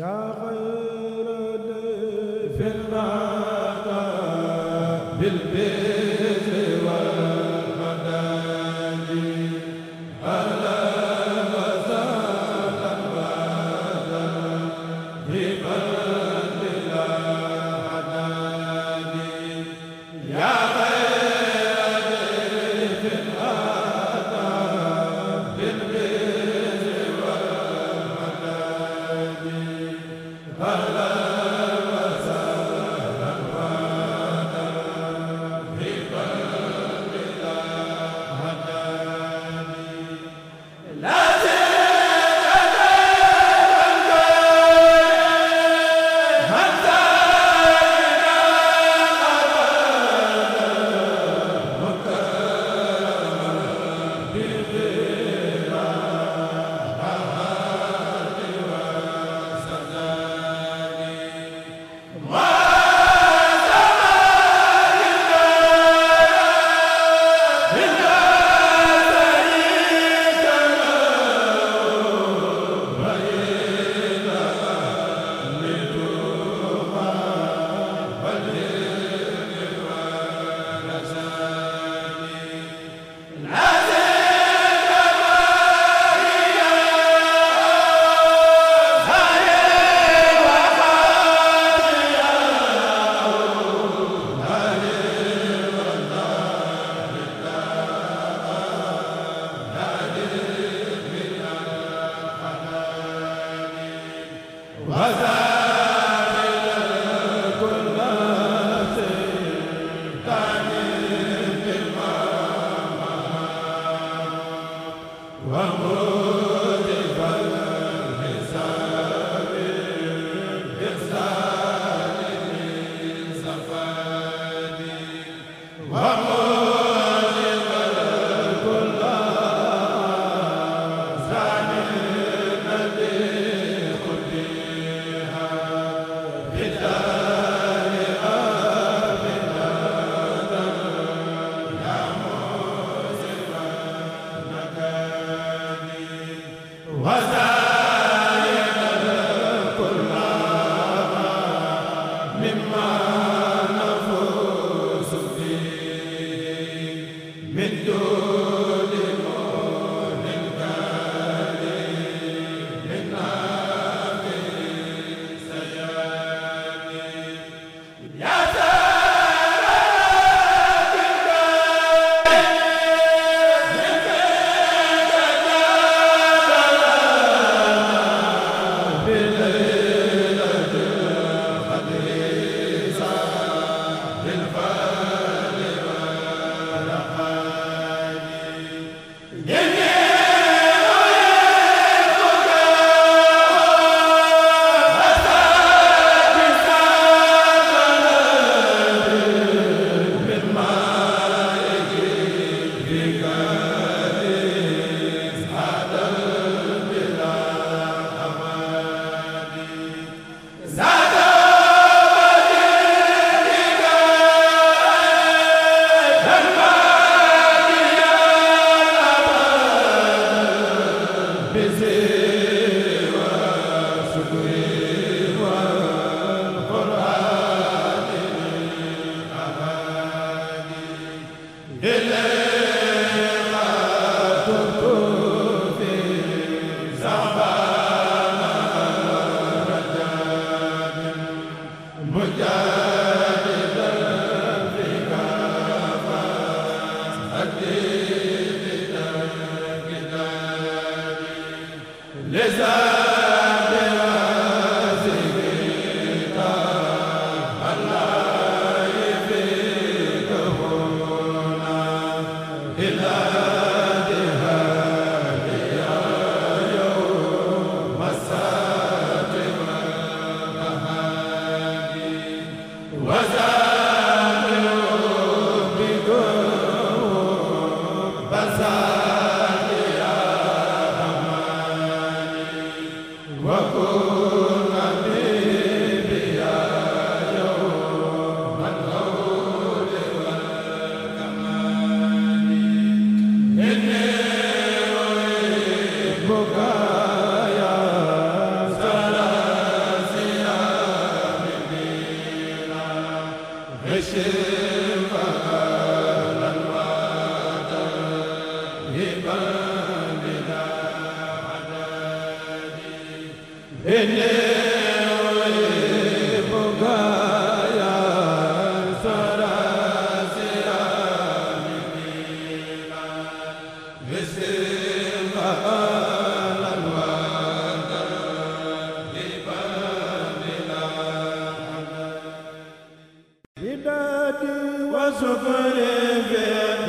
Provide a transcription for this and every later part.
yaa xayra fi Amen. idadi wasufuri vyema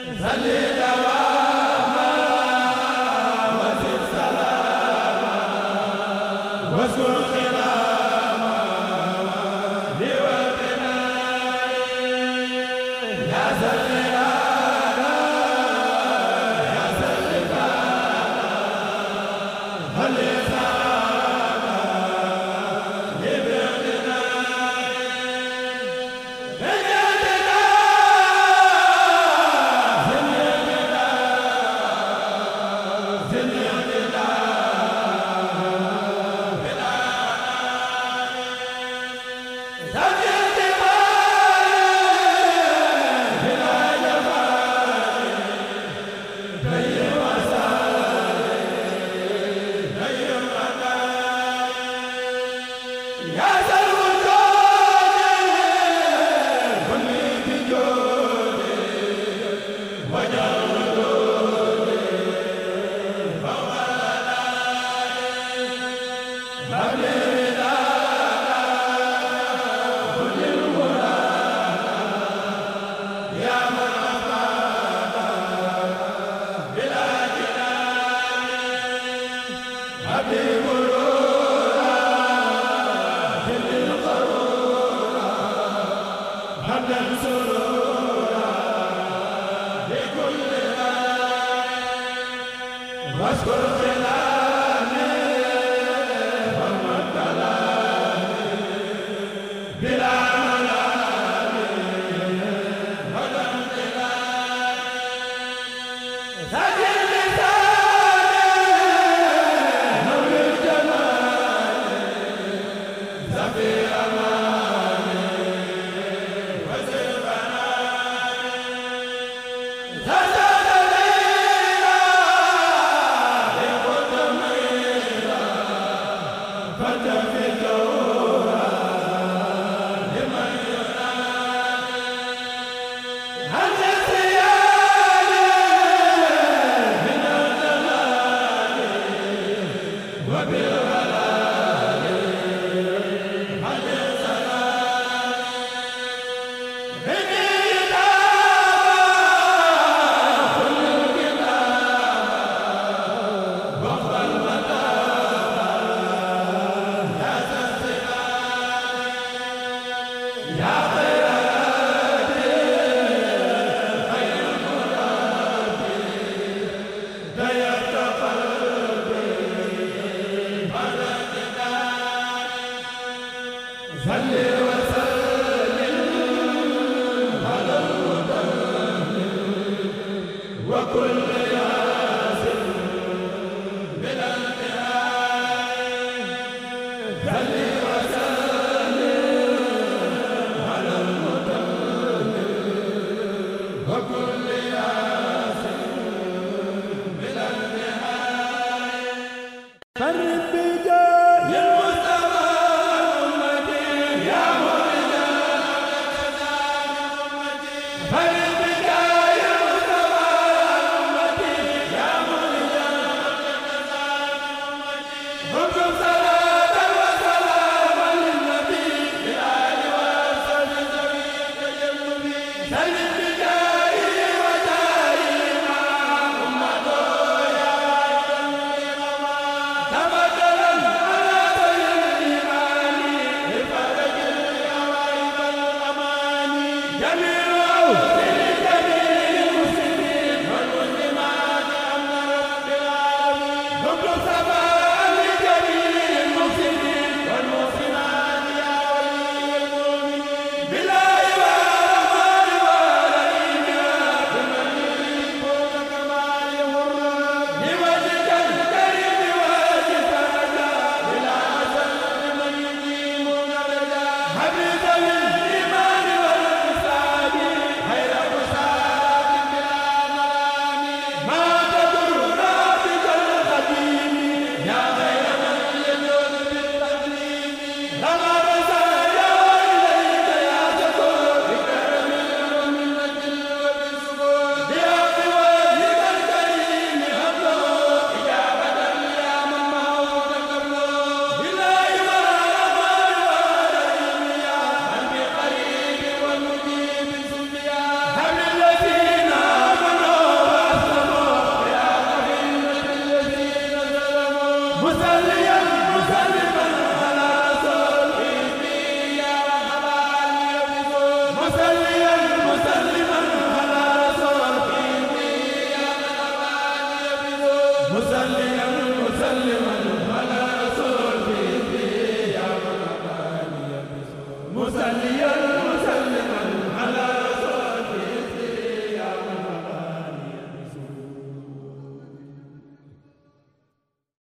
Hallelujah